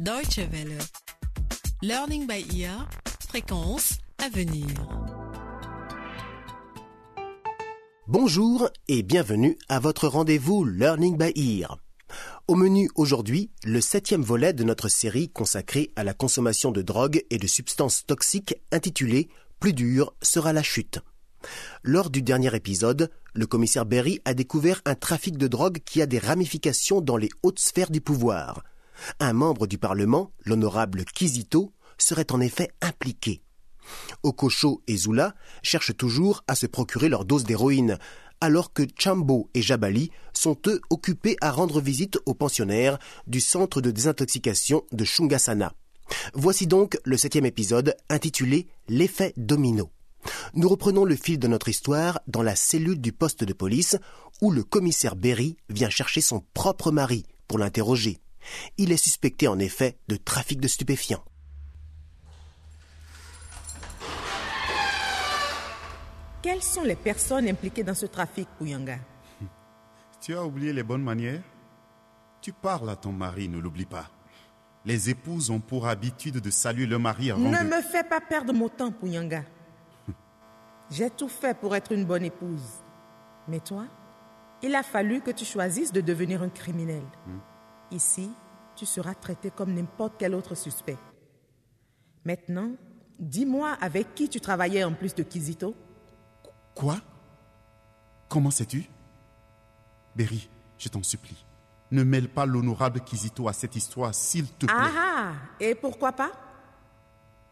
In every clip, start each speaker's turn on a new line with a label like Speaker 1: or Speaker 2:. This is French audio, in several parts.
Speaker 1: Deutsche Welle. Learning by ear. Fréquence à venir.
Speaker 2: Bonjour et bienvenue à votre rendez-vous Learning by Ear. Au menu aujourd'hui, le septième volet de notre série consacrée à la consommation de drogues et de substances toxiques intitulé Plus dur sera la chute. Lors du dernier épisode, le commissaire Berry a découvert un trafic de drogue qui a des ramifications dans les hautes sphères du pouvoir. Un membre du Parlement, l'honorable Kizito, serait en effet impliqué. Okocho et Zula cherchent toujours à se procurer leur dose d'héroïne, alors que Chambo et Jabali sont eux occupés à rendre visite aux pensionnaires du centre de désintoxication de Shungasana. Voici donc le septième épisode intitulé L'effet domino. Nous reprenons le fil de notre histoire dans la cellule du poste de police où le commissaire Berry vient chercher son propre mari pour l'interroger. Il est suspecté en effet de trafic de stupéfiants.
Speaker 3: Quelles sont les personnes impliquées dans ce trafic, Pouyanga
Speaker 4: Tu as oublié les bonnes manières? Tu parles à ton mari, ne l'oublie pas. Les épouses ont pour habitude de saluer le mari avant
Speaker 3: Ne
Speaker 4: de...
Speaker 3: me fais pas perdre mon temps, Pouyanga. J'ai tout fait pour être une bonne épouse. Mais toi, il a fallu que tu choisisses de devenir un criminel. Ici, tu seras traité comme n'importe quel autre suspect. Maintenant, dis-moi avec qui tu travaillais en plus de Kizito
Speaker 4: Quoi? Comment sais-tu? Berry, je t'en supplie, ne mêle pas l'honorable Kizito à cette histoire, s'il te plaît.
Speaker 3: Ah ah Et pourquoi pas?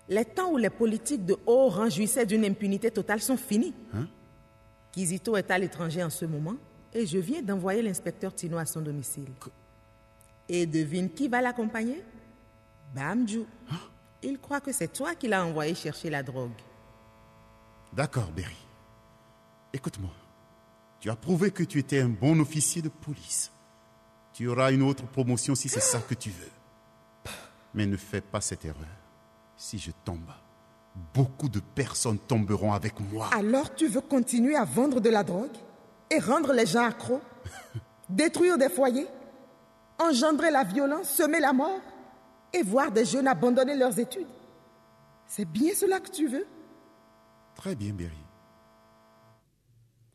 Speaker 3: Les temps où les politiques de haut rang jouissaient d'une impunité totale sont finis.
Speaker 4: Hein?
Speaker 3: Kizito est à l'étranger en ce moment et je viens d'envoyer l'inspecteur Tino à son domicile. Et devine qui va l'accompagner? Bamju. Il croit que c'est toi qui l'as envoyé chercher la drogue.
Speaker 4: D'accord, Berry. Écoute-moi. Tu as prouvé que tu étais un bon officier de police. Tu auras une autre promotion si c'est ça que tu veux. Mais ne fais pas cette erreur. Si je tombe, beaucoup de personnes tomberont avec moi.
Speaker 3: Alors tu veux continuer à vendre de la drogue et rendre les gens accros? Détruire des foyers? Engendrer la violence, semer la mort et voir des jeunes abandonner leurs études C'est bien cela que tu veux?
Speaker 4: Très bien, Berry.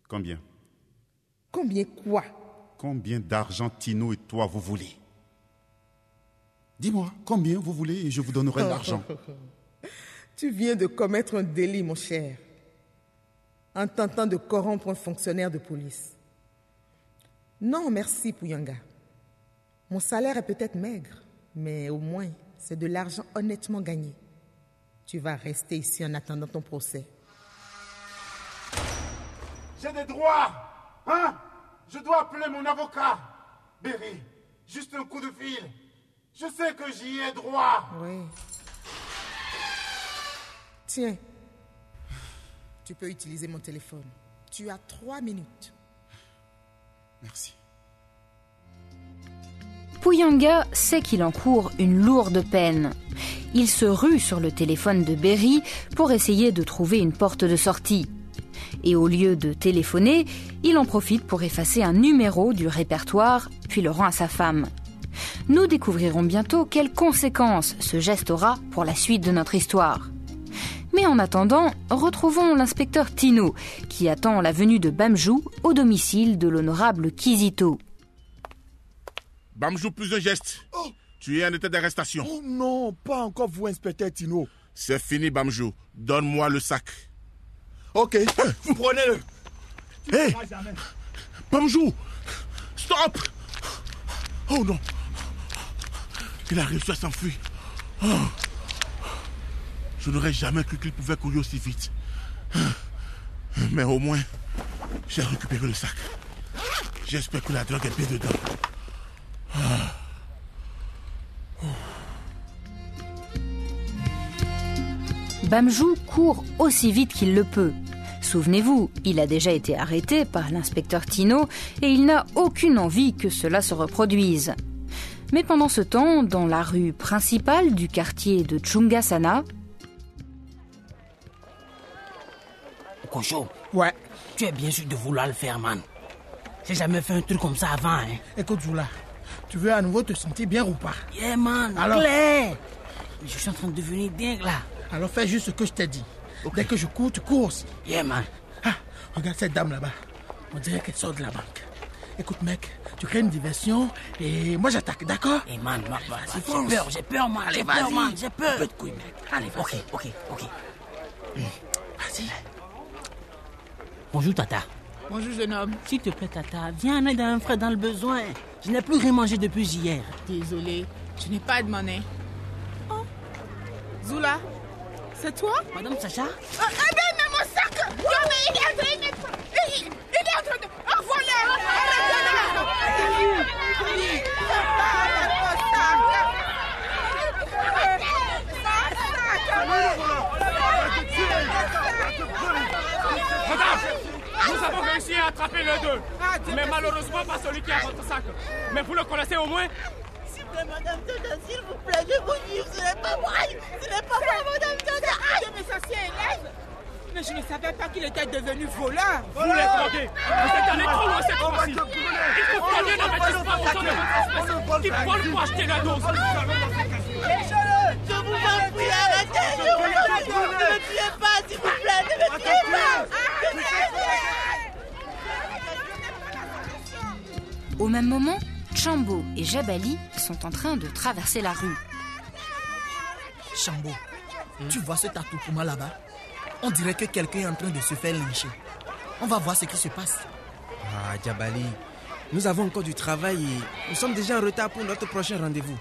Speaker 4: Combien?
Speaker 3: Combien quoi?
Speaker 4: Combien d'argent Tino et toi vous voulez? Dis-moi, combien vous voulez et je vous donnerai l'argent.
Speaker 3: Tu viens de commettre un délit, mon cher, en tentant de corrompre un fonctionnaire de police. Non, merci, Pouyanga. Mon salaire est peut-être maigre, mais au moins, c'est de l'argent honnêtement gagné. Tu vas rester ici en attendant ton procès.
Speaker 5: J'ai des droits Hein? Je dois appeler mon avocat Berry, juste un coup de fil. Je sais que j'y ai droit
Speaker 3: Oui. Tiens, tu peux utiliser mon téléphone. Tu as trois minutes.
Speaker 4: Merci.
Speaker 6: Pouyanga sait qu'il encourt une lourde peine. Il se rue sur le téléphone de Berry pour essayer de trouver une porte de sortie. Et au lieu de téléphoner, il en profite pour effacer un numéro du répertoire, puis le rend à sa femme. Nous découvrirons bientôt quelles conséquences ce geste aura pour la suite de notre histoire. Mais en attendant, retrouvons l'inspecteur Tino, qui attend la venue de Bamjou au domicile de l'honorable Kizito.
Speaker 7: Bamjou, plus un geste. Tu es en état d'arrestation.
Speaker 8: Oh non, pas encore vous, inspecteur Tino.
Speaker 7: C'est fini, Bamjou. Donne-moi le sac.
Speaker 8: Ok, prenez-le.
Speaker 7: Hé Bamjou Stop Oh non Il a réussi à s'enfuir. Oh. Je n'aurais jamais cru qu'il pouvait courir aussi vite. Mais au moins, j'ai récupéré le sac. J'espère que la drogue est bien dedans.
Speaker 6: Bamjou court aussi vite qu'il le peut. Souvenez-vous, il a déjà été arrêté par l'inspecteur Tino et il n'a aucune envie que cela se reproduise. Mais pendant ce temps, dans la rue principale du quartier de Chungasana,
Speaker 9: Cocho,
Speaker 8: Ouais.
Speaker 9: tu es bien sûr de vouloir le faire, man. J'ai jamais fait un truc comme ça avant, hein.
Speaker 8: Écoute, Zula,
Speaker 10: Tu veux à nouveau te sentir bien ou pas?
Speaker 9: Yeah, man,
Speaker 10: Alors?
Speaker 9: clair. Je suis en train de devenir dingue là.
Speaker 10: Alors fais juste ce que je t'ai dit. Dès que je cours, tu cours aussi.
Speaker 9: Yeah, man.
Speaker 10: Ah, regarde cette dame là-bas. On dirait qu'elle sort de la banque. Écoute, mec, tu crées une diversion et moi j'attaque, d'accord?
Speaker 9: Hey, man, man, man,
Speaker 10: Vas-y,
Speaker 9: j'ai peur, j'ai peur, man.
Speaker 10: Allez,
Speaker 9: J'ai peur,
Speaker 10: vas-y.
Speaker 9: man, j'ai peur.
Speaker 10: Un peu de couille, mec. Allez, vas-y.
Speaker 9: Ok, ok, ok.
Speaker 10: Vas-y.
Speaker 9: Bonjour, Tata.
Speaker 11: Bonjour, jeune homme.
Speaker 9: S'il te plaît, Tata, viens en aide à un frère dans le besoin. Je n'ai plus rien mangé depuis hier.
Speaker 11: Désolé, je n'ai pas de monnaie. Oh, Zula, c'est toi
Speaker 9: Madame Sacha
Speaker 11: Ah, ah, mais, mais mon sac Non, mais il est en train de... Il, il est en train de... Oh, voilà
Speaker 12: Madame, nous avons réussi à attraper les deux. Mais malheureusement pas celui qui a votre sac. Mais vous le connaissez au moins
Speaker 13: plaît, madame Dada, s'il vous plaît, je vous dis, ce n'est pas moi. Ce n'est pas moi, madame Dada. Aïe.
Speaker 11: Mais ça, c'est élève Mais je ne savais pas qu'il était devenu voleur
Speaker 12: Vous droguez. Vous êtes allé trop loin cette fois-ci. Il faut prendre un avertissement au sein de votre espèce qui vole pour acheter la dose.
Speaker 13: Je vous en prie, arrêtez. Je vous en prie. Ne me tuez pas, s'il vous plaît. Ne me tuez pas. Ne me tuez
Speaker 6: Au même moment, Chambo et Jabali sont en train de traverser la rue.
Speaker 10: Chambo, tu vois cet attroupement là-bas? On dirait que quelqu'un est en train de se faire lyncher. On va voir ce qui se passe.
Speaker 14: Ah, Djabali, nous avons encore du travail et nous sommes déjà en retard pour notre prochain rendez-vous.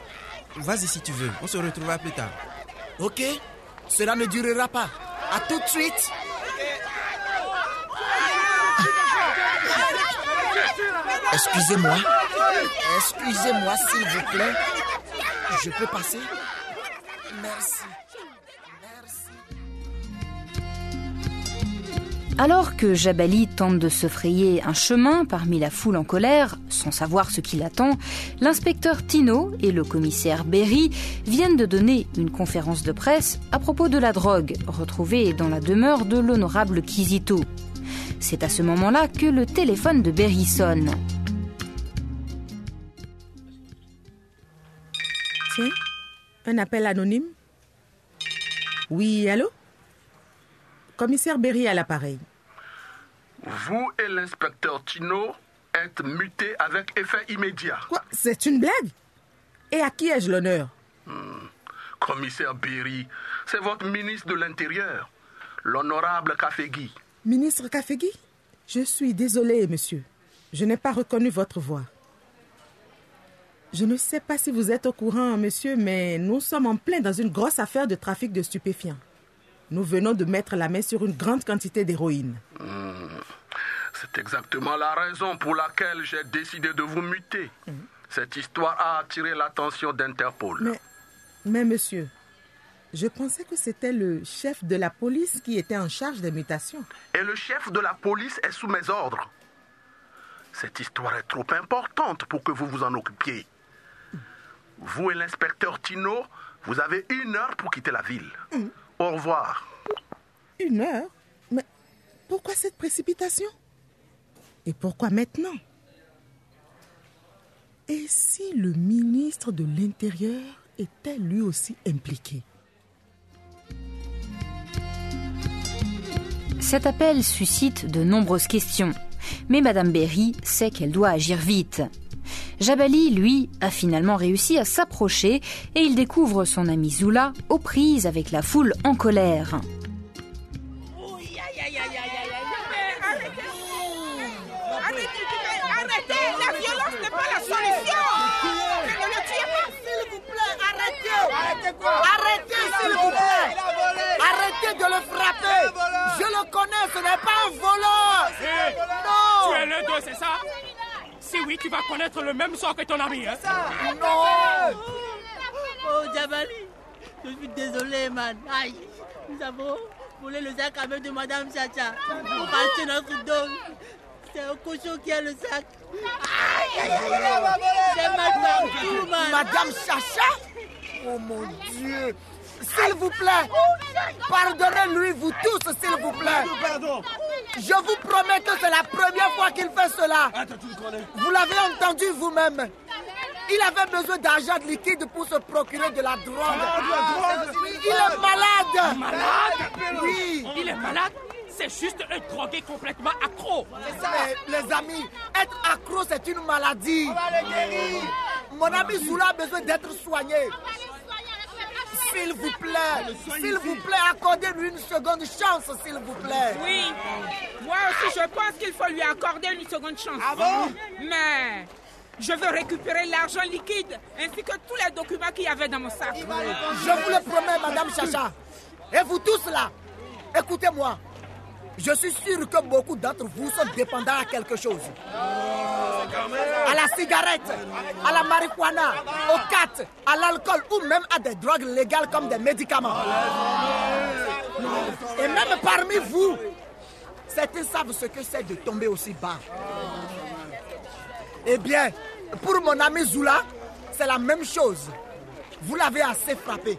Speaker 14: Vas-y si tu veux, on se retrouvera plus tard.
Speaker 10: Ok, cela ne durera pas. À tout de suite. Excusez-moi. Excusez-moi, s'il vous plaît. Je peux passer? Merci.
Speaker 6: Alors que Jabali tente de se frayer un chemin parmi la foule en colère, sans savoir ce qui l'attend, l'inspecteur Tino et le commissaire Berry viennent de donner une conférence de presse à propos de la drogue retrouvée dans la demeure de l'honorable Kizito. C'est à ce moment-là que le téléphone de Berry sonne.
Speaker 3: Un appel anonyme Oui, allô? Commissaire Berry à l'appareil.
Speaker 15: Vous et l'inspecteur Tino êtes mutés avec effet immédiat.
Speaker 3: Quoi? C'est une blague? Et à qui ai-je l'honneur?
Speaker 15: Commissaire Berry, c'est votre ministre de l'Intérieur, l'honorable Kafegui.
Speaker 3: Ministre Kafegui? Je suis désolé, monsieur. Je n'ai pas reconnu votre voix. Je ne sais pas si vous êtes au courant, monsieur, mais nous sommes en plein dans une grosse affaire de trafic de stupéfiants. Nous venons de mettre la main sur une grande quantité d'héroïne.
Speaker 15: Hmm, C'est exactement la raison pour laquelle j'ai décidé de vous muter. Cette histoire a attiré l'attention d'Interpol.
Speaker 3: Mais, mais monsieur, je pensais que c'était le chef de la police qui était en charge des mutations.
Speaker 15: Et le chef de la police est sous mes ordres. Cette histoire est trop importante pour que vous vous en occupiez. Vous et l'inspecteur Tino, vous avez une heure pour quitter la ville. Au revoir.
Speaker 3: Une heure? Mais pourquoi cette précipitation? Et pourquoi maintenant? Et si le ministre de l'Intérieur était lui aussi impliqué?
Speaker 6: Cet appel suscite de nombreuses questions, mais Madame Berry sait qu'elle doit agir vite. Jabali, lui, a finalement réussi à s'approcher et il découvre son ami Zula aux prises avec la foule en colère.
Speaker 11: Arrêtez le
Speaker 13: S'il vous plaît, arrêtez de le frapper Je le connais, ce n'est pas un voleur Non
Speaker 12: Tu es les deux, c'est ça Si oui, tu vas connaître le même sort que ton ami. Hein?
Speaker 13: Non
Speaker 9: Oh, Jabali, je suis désolé, man. Aïe, nous avons volé le sac à main de Madame Chacha pour acheter notre dose. C'est un cochon qui a le sac. Aïe, aïe, aïe, aïe.
Speaker 13: Madame Chacha? Oh mon Dieu S'il vous plaît Pardonnez-lui, vous tous, s'il vous plaît
Speaker 8: Pardon
Speaker 13: Je vous promets que c'est la première fois qu'il fait cela Vous l'avez entendu vous-même Il avait besoin d'argent liquide pour se procurer de la drogue.
Speaker 12: Ah,
Speaker 13: Il est malade.
Speaker 12: Malade
Speaker 13: Oui.
Speaker 12: Il est malade C'est juste un drogué complètement accro.
Speaker 13: Mais les amis, être accro, c'est une maladie. Mon ami Zoula a besoin d'être soigné. S'il vous plaît, s'il vous plaît, accordez-lui une seconde chance, s'il vous plaît.
Speaker 11: Oui, moi aussi je pense qu'il faut lui accorder une seconde chance.
Speaker 13: Ah bon?
Speaker 11: Mais je veux récupérer l'argent liquide ainsi que tous les documents qu'il y avait dans mon sac.
Speaker 13: Je vous le promets, Madame Chacha. Et vous tous là, écoutez-moi. Je suis sûr que beaucoup d'entre vous sont dépendants à quelque chose. À la cigarette, à la marijuana, au cat, à l'alcool ou même à des drogues légales comme des médicaments. Et même parmi vous, certains savent ce que c'est de tomber aussi bas. Eh bien, pour mon ami Zoula, c'est la même chose. Vous l'avez assez frappé.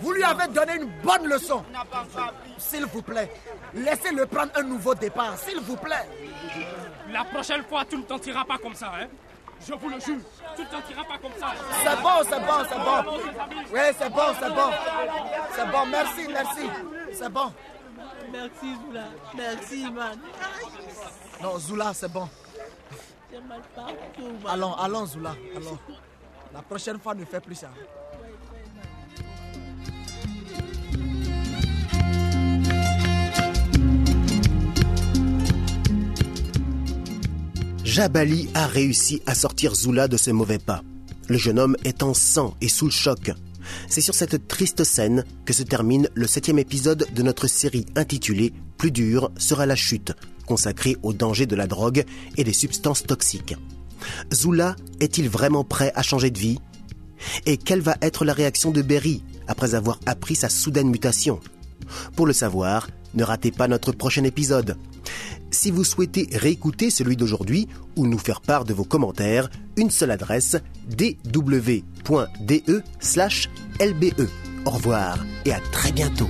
Speaker 13: Vous lui avez donné une bonne leçon. S'il vous plaît, laissez-le prendre un nouveau départ, s'il vous plaît.
Speaker 12: La prochaine fois, tu ne t'en tireras pas comme ça, hein Je vous le jure, tu ne t'en tireras pas comme ça.
Speaker 13: C'est bon, c'est bon, c'est bon. Oui, c'est bon, c'est bon. C'est bon, merci, merci. C'est bon.
Speaker 9: Merci, Zoula. Merci, man.
Speaker 13: Non, Zoula, c'est bon.
Speaker 9: J'ai mal partout, man.
Speaker 13: Allons, allons, Zoula, allons. La prochaine fois, ne fais plus ça.
Speaker 2: Jabali a réussi à sortir Zoula de ce mauvais pas. Le jeune homme est en sang et sous le choc. C'est sur cette triste scène que se termine le septième épisode de notre série intitulée Plus dur sera la chute, consacrée au danger de la drogue et des substances toxiques. Zoula est-il vraiment prêt à changer de vie? Et quelle va être la réaction de Berry après avoir appris sa soudaine mutation? Pour le savoir, ne ratez pas notre prochain épisode. Si vous souhaitez réécouter celui d'aujourd'hui ou nous faire part de vos commentaires, une seule adresse dw.de/lbe. Au revoir et à très bientôt.